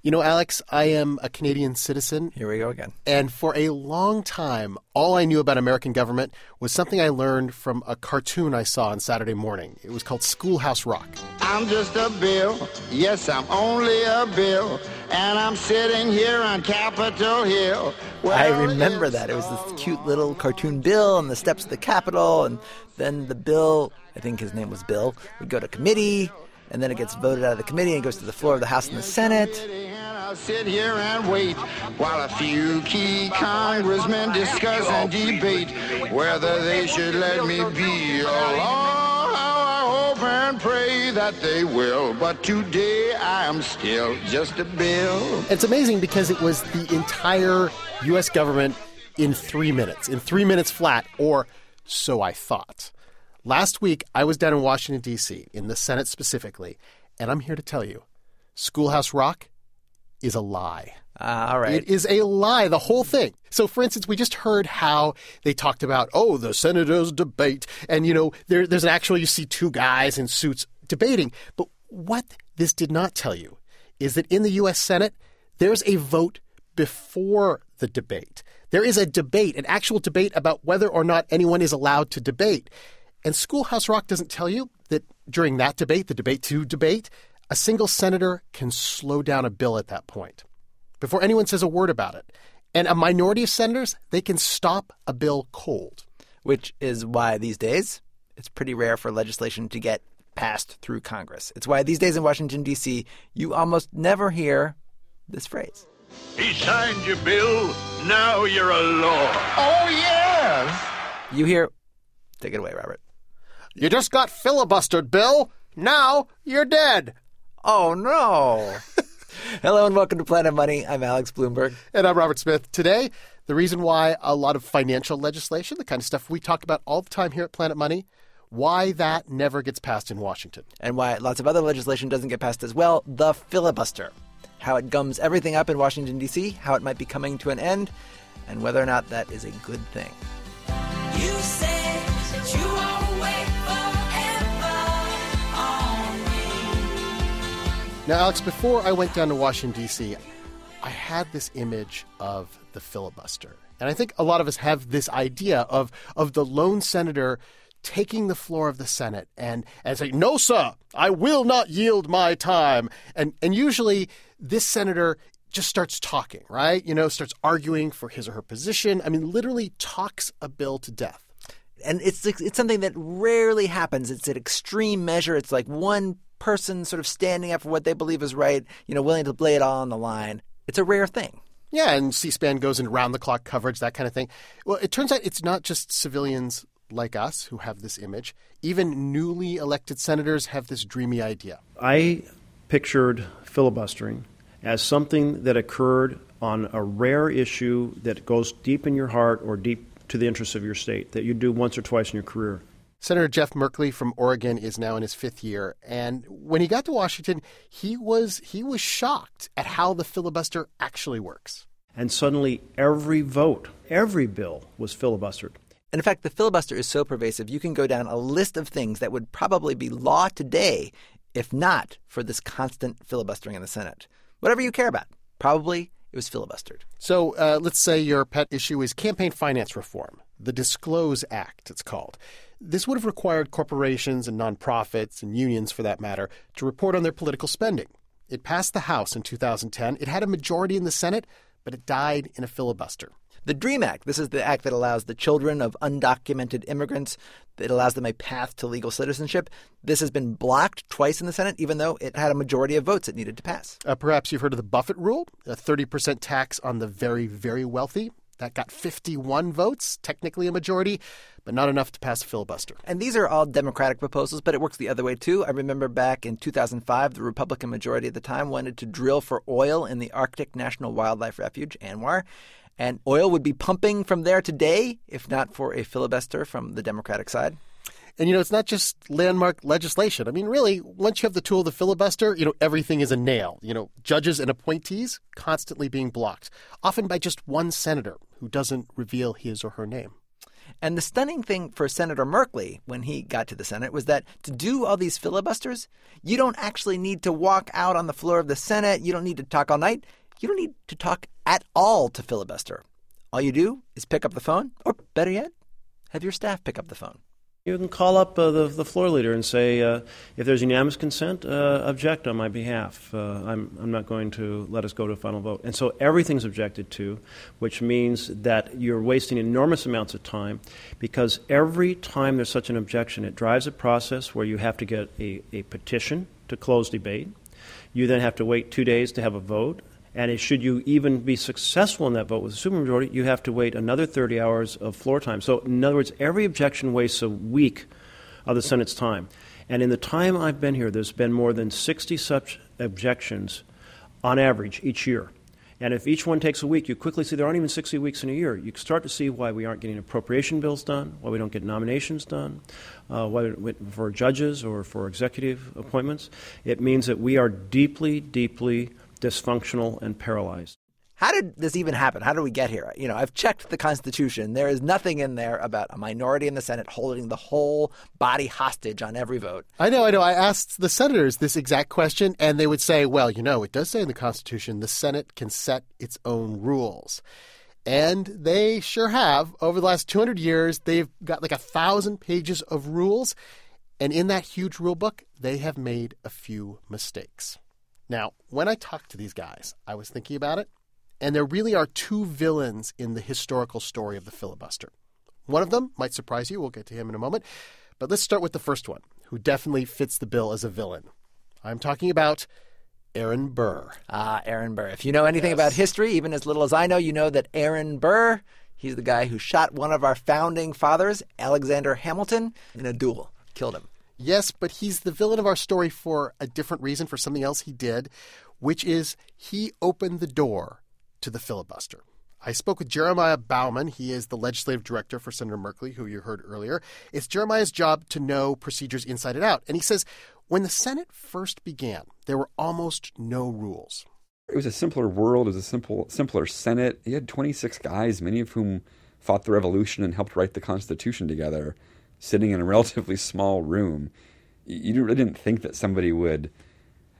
You know, Alex, I am a Canadian citizen. Here we go again. And for a long time, all I knew about American government was something I learned from a cartoon I saw on Saturday morning. It was called Schoolhouse Rock. I'm just a bill. Yes, I'm only a bill. And I'm sitting here on Capitol Hill. I remember that. It was this cute little cartoon Bill on the steps of the Capitol. And then the bill, I think his name was Bill, would go to committee. And then it gets voted out of the committee and goes to the floor of the House and the Senate. I'll sit here and wait while a few key congressmen discuss and debate whether they should let me be alone. I hope and pray that they will, but today I am still just a bill. It's amazing because it was the entire U.S. government in three minutes, in three minutes flat, or so I thought. Last week, I was down in Washington, D.C., in the Senate specifically, and I'm here to tell you Schoolhouse Rock is a lie. Uh, all right. It is a lie, the whole thing. So, for instance, we just heard how they talked about, oh, the senators debate. And, you know, there, there's an actual, you see two guys in suits debating. But what this did not tell you is that in the U.S. Senate, there's a vote before the debate. There is a debate, an actual debate about whether or not anyone is allowed to debate. And Schoolhouse Rock doesn't tell you that during that debate, the debate to debate, a single senator can slow down a bill at that point before anyone says a word about it. And a minority of senators, they can stop a bill cold. Which is why these days it's pretty rare for legislation to get passed through Congress. It's why these days in Washington, D.C., you almost never hear this phrase. He signed your bill. Now you're a law. Oh, yes. You hear, take it away, Robert. You just got filibustered, Bill. Now you're dead. Oh, no. Hello and welcome to Planet Money. I'm Alex Blumberg. And I'm Robert Smith. Today, the reason why a lot of financial legislation, the kind of stuff we talk about all the time here at Planet Money, why that never gets passed in Washington. And why lots of other legislation doesn't get passed as well the filibuster. How it gums everything up in Washington, D.C., how it might be coming to an end, and whether or not that is a good thing. Now, Alex, before I went down to Washington, D.C., I had this image of the filibuster. And I think a lot of us have this idea of, of the lone senator taking the floor of the Senate and, and saying, No, sir, I will not yield my time. And, and usually this senator just starts talking, right? You know, starts arguing for his or her position. I mean, literally talks a bill to death. And it's it's something that rarely happens. It's an extreme measure. It's like one person sort of standing up for what they believe is right, you know, willing to lay it all on the line. It's a rare thing. Yeah, and C SPAN goes in round the clock coverage, that kind of thing. Well, it turns out it's not just civilians like us who have this image. Even newly elected senators have this dreamy idea. I pictured filibustering as something that occurred on a rare issue that goes deep in your heart or deep to the interests of your state that you do once or twice in your career. Senator Jeff Merkley from Oregon is now in his fifth year, and when he got to Washington, he was he was shocked at how the filibuster actually works. And suddenly, every vote, every bill was filibustered. And in fact, the filibuster is so pervasive, you can go down a list of things that would probably be law today if not for this constant filibustering in the Senate. Whatever you care about, probably it was filibustered. So uh, let's say your pet issue is campaign finance reform, the Disclose Act, it's called. This would have required corporations and nonprofits and unions, for that matter, to report on their political spending. It passed the House in 2010. It had a majority in the Senate, but it died in a filibuster. The DREAM Act, this is the act that allows the children of undocumented immigrants, that allows them a path to legal citizenship. This has been blocked twice in the Senate, even though it had a majority of votes it needed to pass. Uh, perhaps you've heard of the Buffett rule, a 30% tax on the very, very wealthy. That got 51 votes, technically a majority, but not enough to pass a filibuster. And these are all Democratic proposals, but it works the other way too. I remember back in 2005, the Republican majority at the time wanted to drill for oil in the Arctic National Wildlife Refuge, ANWR. And oil would be pumping from there today if not for a filibuster from the Democratic side. And you know, it's not just landmark legislation. I mean, really, once you have the tool of the filibuster, you know, everything is a nail. You know, judges and appointees constantly being blocked, often by just one senator who doesn't reveal his or her name. And the stunning thing for Senator Merkley when he got to the Senate was that to do all these filibusters, you don't actually need to walk out on the floor of the Senate. You don't need to talk all night. You don't need to talk at all to filibuster. All you do is pick up the phone, or better yet, have your staff pick up the phone. You can call up uh, the, the floor leader and say, uh, if there's unanimous consent, uh, object on my behalf. Uh, I'm, I'm not going to let us go to a final vote. And so everything's objected to, which means that you're wasting enormous amounts of time because every time there's such an objection, it drives a process where you have to get a, a petition to close debate. You then have to wait two days to have a vote. And should you even be successful in that vote with a supermajority, you have to wait another 30 hours of floor time. So, in other words, every objection wastes a week of the Senate's time. And in the time I've been here, there's been more than 60 such objections on average each year. And if each one takes a week, you quickly see there aren't even 60 weeks in a year. You start to see why we aren't getting appropriation bills done, why we don't get nominations done, uh, whether for judges or for executive appointments. It means that we are deeply, deeply dysfunctional and paralyzed. How did this even happen? How did we get here? You know, I've checked the Constitution. There is nothing in there about a minority in the Senate holding the whole body hostage on every vote. I know, I know. I asked the senators this exact question, and they would say, well, you know, it does say in the Constitution the Senate can set its own rules. And they sure have. Over the last 200 years, they've got like a thousand pages of rules. And in that huge rule book, they have made a few mistakes. Now, when I talked to these guys, I was thinking about it, and there really are two villains in the historical story of the filibuster. One of them might surprise you. We'll get to him in a moment. But let's start with the first one, who definitely fits the bill as a villain. I'm talking about Aaron Burr. Ah, Aaron Burr. If you know anything about history, even as little as I know, you know that Aaron Burr, he's the guy who shot one of our founding fathers, Alexander Hamilton, in a duel, killed him. Yes, but he's the villain of our story for a different reason, for something else he did, which is he opened the door to the filibuster. I spoke with Jeremiah Baumann. He is the legislative director for Senator Merkley, who you heard earlier. It's Jeremiah's job to know procedures inside and out. And he says when the Senate first began, there were almost no rules. It was a simpler world. It was a simple, simpler Senate. You had 26 guys, many of whom fought the revolution and helped write the Constitution together, sitting in a relatively small room. You really didn't think that somebody would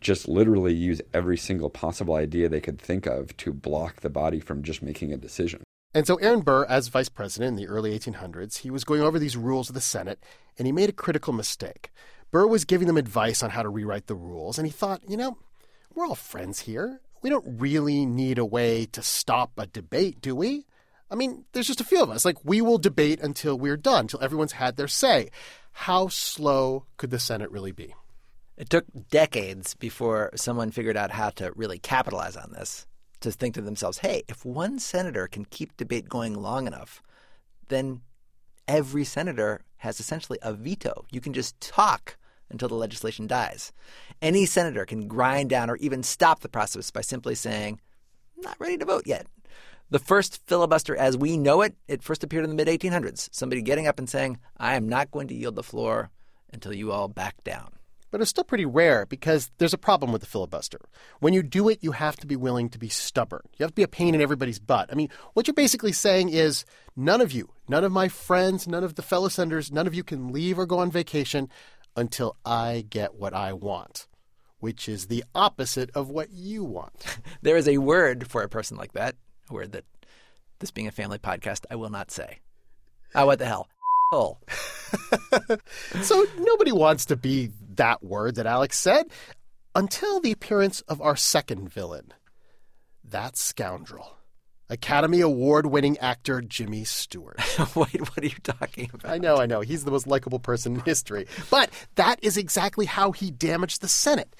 just literally use every single possible idea they could think of to block the body from just making a decision. And so Aaron Burr, as vice president in the early 1800s, he was going over these rules of the Senate, and he made a critical mistake. Burr was giving them advice on how to rewrite the rules, and he thought, you know, we're all friends here. We don't really need a way to stop a debate, do we? I mean, there's just a few of us. Like, we will debate until we're done, until everyone's had their say. How slow could the Senate really be? It took decades before someone figured out how to really capitalize on this. To think to themselves, hey, if one senator can keep debate going long enough, then every senator has essentially a veto. You can just talk until the legislation dies. Any senator can grind down or even stop the process by simply saying, not ready to vote yet. The first filibuster as we know it, it first appeared in the mid 1800s. Somebody getting up and saying, I am not going to yield the floor until you all back down. But it's still pretty rare because there's a problem with the filibuster. When you do it, you have to be willing to be stubborn. You have to be a pain in everybody's butt. I mean, what you're basically saying is none of you, none of my friends, none of the fellow senators, none of you can leave or go on vacation until I get what I want, which is the opposite of what you want. There is a word for a person like that, a word that, this being a family podcast, I will not say. Oh, what the hell? Oh. so nobody wants to be that word that Alex said until the appearance of our second villain, that scoundrel. Academy Award winning actor Jimmy Stewart. Wait, what are you talking about? I know, I know. He's the most likable person in history. But that is exactly how he damaged the Senate.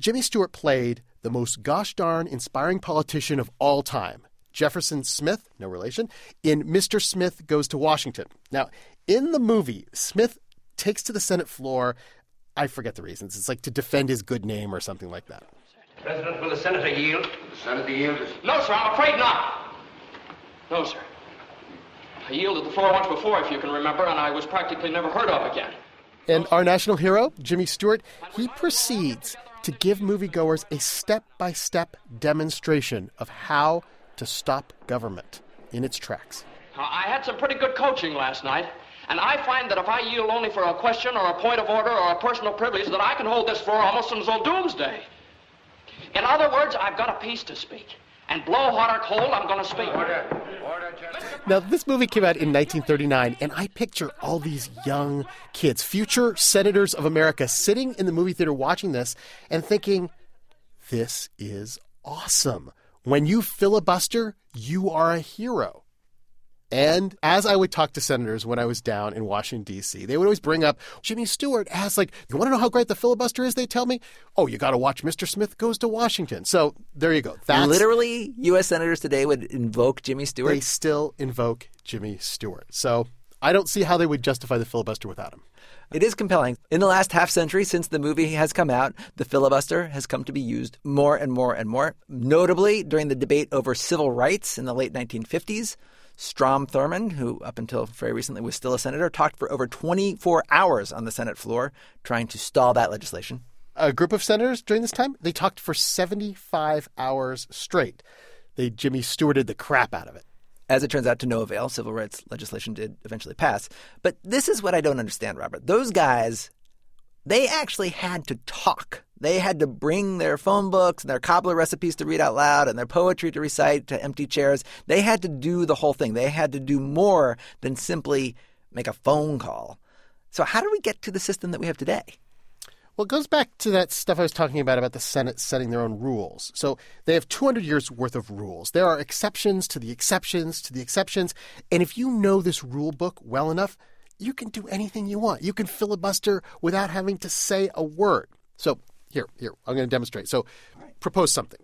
Jimmy Stewart played the most gosh darn inspiring politician of all time. Jefferson Smith, no relation, in Mr. Smith Goes to Washington. Now, in the movie, Smith takes to the Senate floor, I forget the reasons. It's like to defend his good name or something like that. President, will the senator yield? The Senator yields. No, sir, I'm afraid not. No, sir. I yielded the floor once before, if you can remember, and I was practically never heard of again. And our national hero, Jimmy Stewart, he proceeds to give moviegoers a step by step demonstration of how to stop government in its tracks. I had some pretty good coaching last night, and I find that if I yield only for a question or a point of order or a personal privilege, that I can hold this floor almost until doomsday. In other words, I've got a piece to speak. And blow hot or cold, I'm going to speak. Now, this movie came out in 1939, and I picture all these young kids, future senators of America, sitting in the movie theater watching this and thinking, this is awesome. When you filibuster, you are a hero. And as I would talk to senators when I was down in Washington, D.C., they would always bring up Jimmy Stewart as, like, you want to know how great the filibuster is? They tell me, oh, you got to watch Mr. Smith Goes to Washington. So there you go. That's, Literally, U.S. senators today would invoke Jimmy Stewart. they still invoke Jimmy Stewart. So I don't see how they would justify the filibuster without him. It is compelling. In the last half century since the movie has come out, the filibuster has come to be used more and more and more. Notably, during the debate over civil rights in the late 1950s, Strom Thurmond, who up until very recently was still a senator, talked for over 24 hours on the Senate floor trying to stall that legislation. A group of senators during this time, they talked for 75 hours straight. They Jimmy Stewarted the crap out of it. As it turns out, to no avail, civil rights legislation did eventually pass. But this is what I don't understand, Robert. Those guys, they actually had to talk. They had to bring their phone books and their cobbler recipes to read out loud and their poetry to recite to empty chairs. They had to do the whole thing. They had to do more than simply make a phone call. So, how do we get to the system that we have today? Well, it goes back to that stuff I was talking about about the Senate setting their own rules. So they have 200 years worth of rules. There are exceptions to the exceptions to the exceptions. And if you know this rule book well enough, you can do anything you want. You can filibuster without having to say a word. So here, here, I'm going to demonstrate. So propose something.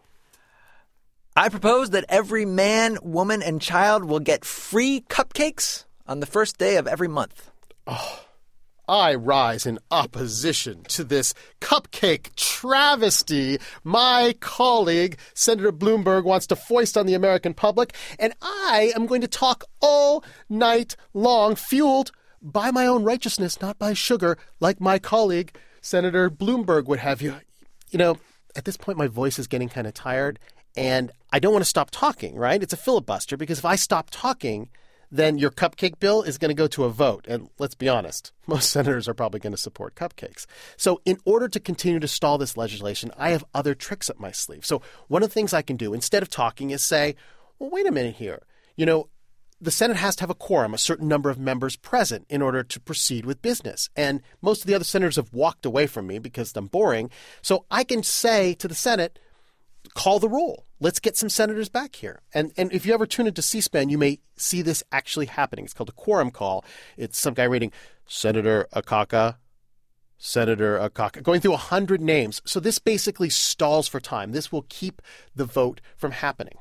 I propose that every man, woman, and child will get free cupcakes on the first day of every month. Oh, I rise in opposition to this cupcake travesty my colleague, Senator Blumberg, wants to foist on the American public, and I am going to talk all night long, fueled by my own righteousness, not by sugar, like my colleague, Senator Blumberg, would have you. You know, at this point, my voice is getting kind of tired, and I don't want to stop talking, right? It's a filibuster because if I stop talking, then your cupcake bill is going to go to a vote. And let's be honest, most senators are probably going to support cupcakes. So, in order to continue to stall this legislation, I have other tricks up my sleeve. So, one of the things I can do instead of talking is say, well, wait a minute here. You know, the Senate has to have a quorum, a certain number of members present in order to proceed with business. And most of the other senators have walked away from me because I'm boring. So I can say to the Senate, call the roll. Let's get some senators back here. And and if you ever tune into C-SPAN, you may see this actually happening. It's called a quorum call. It's some guy reading Senator Akaka, Senator Akaka, going through a hundred names. So this basically stalls for time. This will keep the vote from happening.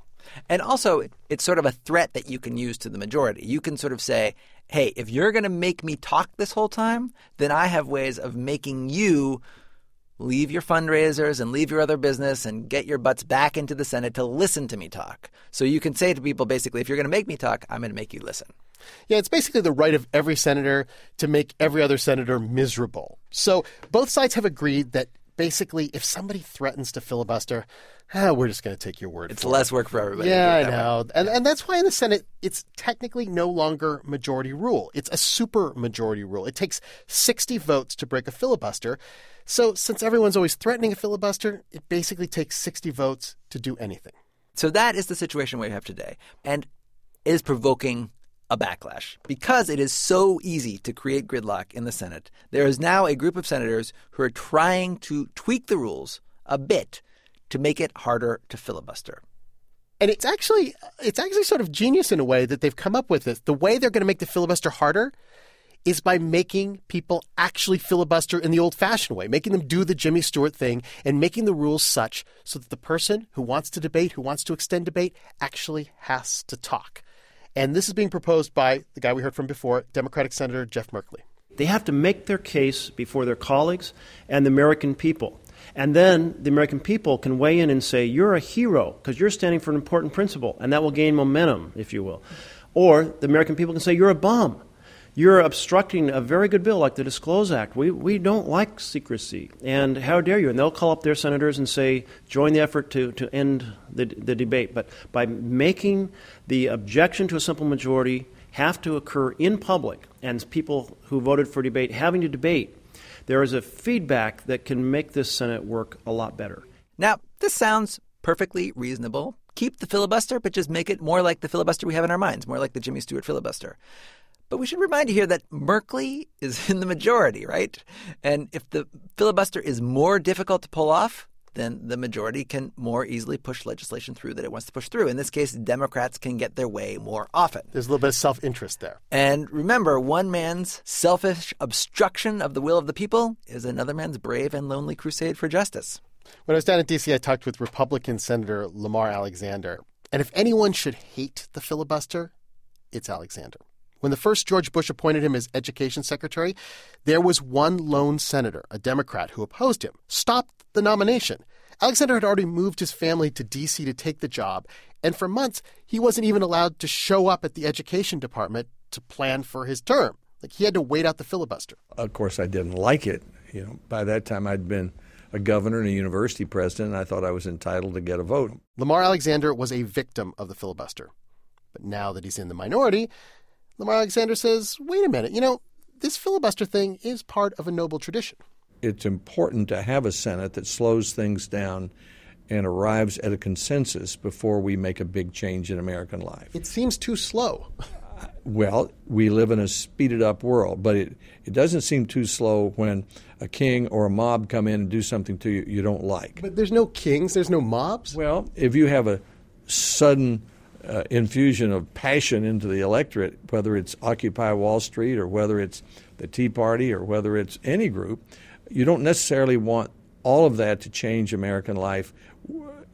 And also, it's sort of a threat that you can use to the majority. You can sort of say, hey, if you're going to make me talk this whole time, then I have ways of making you leave your fundraisers and leave your other business and get your butts back into the Senate to listen to me talk. So you can say to people basically, if you're going to make me talk, I'm going to make you listen. Yeah, it's basically the right of every senator to make every other senator miserable. So both sides have agreed that basically, if somebody threatens to filibuster, ah, we're just going to take your word for it. It's less it. work for everybody. Yeah, I that way. know. And, and that's why in the Senate, it's technically no longer majority rule. It's a super majority rule. It takes 60 votes to break a filibuster. So since everyone's always threatening a filibuster, it basically takes 60 votes to do anything. So that is the situation we have today. And it is provoking a backlash because it is so easy to create gridlock in the Senate. There is now a group of senators who are trying to tweak the rules a bit to make it harder to filibuster. And it's actually it's actually sort of genius in a way that they've come up with this. The way they're going to make the filibuster harder is by making people actually filibuster in the old-fashioned way, making them do the Jimmy Stewart thing and making the rules such so that the person who wants to debate, who wants to extend debate, actually has to talk. And this is being proposed by the guy we heard from before, Democratic Senator Jeff Merkley. They have to make their case before their colleagues and the American people. And then the American people can weigh in and say, You're a hero because you're standing for an important principle, and that will gain momentum, if you will. Or the American people can say, You're a bum. You're obstructing a very good bill like the Disclose Act. We, we don't like secrecy. And how dare you? And they'll call up their senators and say, Join the effort to, to end the, the debate. But by making the objection to a simple majority have to occur in public and people who voted for debate having to debate, there is a feedback that can make this Senate work a lot better. Now, this sounds perfectly reasonable. Keep the filibuster, but just make it more like the filibuster we have in our minds, more like the Jimmy Stewart filibuster. But we should remind you here that Merkley is in the majority, right? And if the filibuster is more difficult to pull off, then the majority can more easily push legislation through that it wants to push through. In this case, Democrats can get their way more often. There's a little bit of self interest there. And remember, one man's selfish obstruction of the will of the people is another man's brave and lonely crusade for justice. When I was down in D.C., I talked with Republican Senator Lamar Alexander. And if anyone should hate the filibuster, it's Alexander. When the first George Bush appointed him as education secretary, there was one lone senator, a Democrat, who opposed him, stopped the nomination. Alexander had already moved his family to D.C. to take the job, and for months he wasn't even allowed to show up at the education department to plan for his term. Like he had to wait out the filibuster. Of course, I didn't like it. You know, by that time I'd been a governor and a university president, and I thought I was entitled to get a vote. Lamar Alexander was a victim of the filibuster. But now that he's in the minority, Lamar Alexander says, wait a minute, you know, this filibuster thing is part of a noble tradition. It's important to have a Senate that slows things down and arrives at a consensus before we make a big change in American life. It seems too slow. Well, we live in a speeded up world, but it, it doesn't seem too slow when a king or a mob come in and do something to you you don't like. But there's no kings, there's no mobs. Well, if you have a sudden uh, infusion of passion into the electorate, whether it's Occupy Wall Street or whether it's the Tea Party or whether it's any group, you don't necessarily want all of that to change American life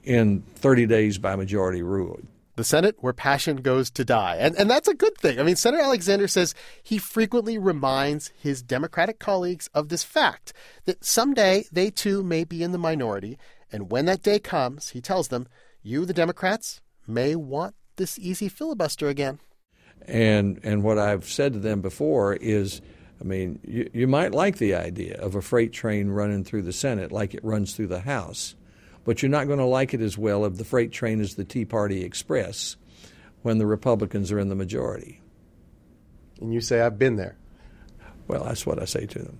in 30 days by majority rule. The Senate where passion goes to die. And, and that's a good thing. I mean, Senator Alexander says he frequently reminds his Democratic colleagues of this fact that someday they too may be in the minority. And when that day comes, he tells them, you, the Democrats, may want this easy filibuster again. And and what I've said to them before is, I mean, you, you might like the idea of a freight train running through the Senate like it runs through the House, but you're not going to like it as well if the freight train is the Tea Party Express when the Republicans are in the majority. And you say, I've been there. Well, that's what I say to them.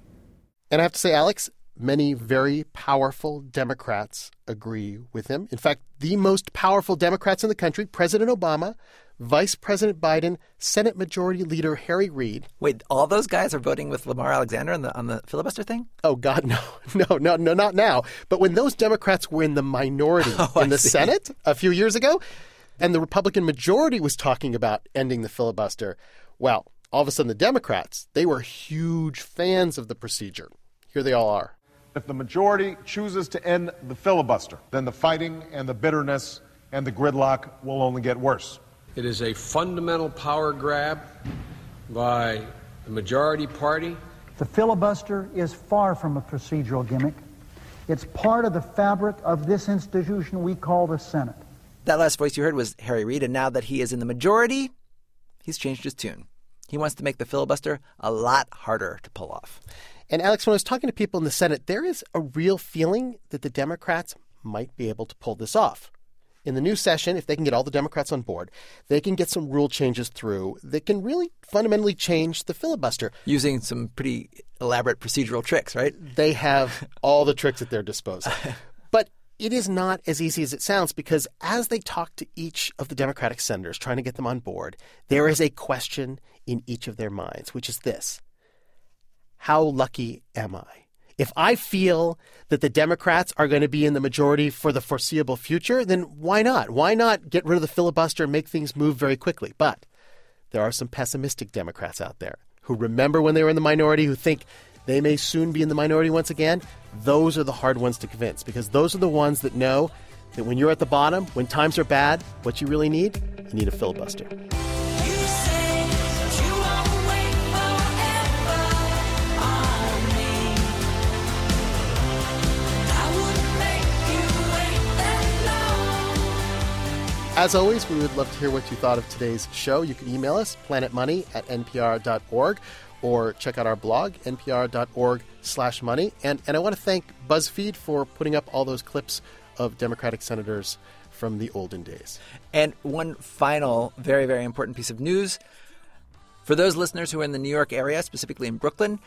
And I have to say, Alex, many very powerful Democrats agree with him. In fact, the most powerful Democrats in the country, President Obama, Vice President Biden, Senate Majority Leader Harry Reid. Wait, all those guys are voting with Lamar Alexander on the on the filibuster thing? Oh God, no, no, no, no, not now. But when those Democrats were in the minority Oh, in I the see. Senate a few years ago, and the Republican majority was talking about ending the filibuster, well, all of a sudden the Democrats they were huge fans of the procedure. Here they all are. If the majority chooses to end the filibuster, then the fighting and the bitterness and the gridlock will only get worse. It is a fundamental power grab by the majority party. The filibuster is far from a procedural gimmick. It's part of the fabric of this institution we call the Senate. That last voice you heard was Harry Reid, and now that he is in the majority, he's changed his tune. He wants to make the filibuster a lot harder to pull off. And Alex, when I was talking to people in the Senate, there is a real feeling that the Democrats might be able to pull this off. In the new session, if they can get all the Democrats on board, they can get some rule changes through that can really fundamentally change the filibuster. Using some pretty elaborate procedural tricks, right? They have all the tricks at their disposal. But it is not as easy as it sounds because as they talk to each of the Democratic senators trying to get them on board, there is a question in each of their minds, which is this How lucky am I? If I feel that the Democrats are going to be in the majority for the foreseeable future, then why not? Why not get rid of the filibuster and make things move very quickly? But there are some pessimistic Democrats out there who remember when they were in the minority, who think they may soon be in the minority once again. Those are the hard ones to convince because those are the ones that know that when you're at the bottom, when times are bad, what you really need, you need a filibuster. As always, we would love to hear what you thought of today's show. You can email us, planetmoney at npr.org, or check out our blog, npr.org slash money. And, and I want to thank BuzzFeed for putting up all those clips of Democratic senators from the olden days. And one final, very, very important piece of news. For those listeners who are in the New York area, specifically in Brooklyn,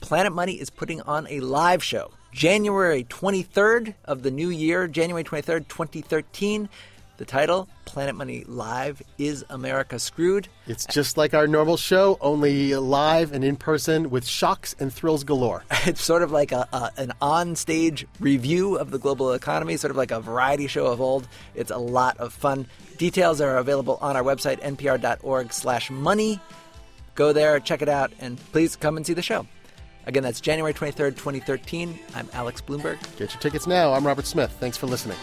Planet Money is putting on a live show January 23rd of the new year, January 23rd, 2013. The title, Planet Money Live Is America Screwed? It's just like our normal show, only live and in person with shocks and thrills galore. It's sort of like a, a, an on-stage review of the global economy, sort of like a variety show of old. It's a lot of fun. Details are available on our website, npr.org slash money. Go there, check it out, and please come and see the show. Again, that's January 23rd, 2013. I'm Alex Blumberg. Get your tickets now. I'm Robert Smith. Thanks for listening.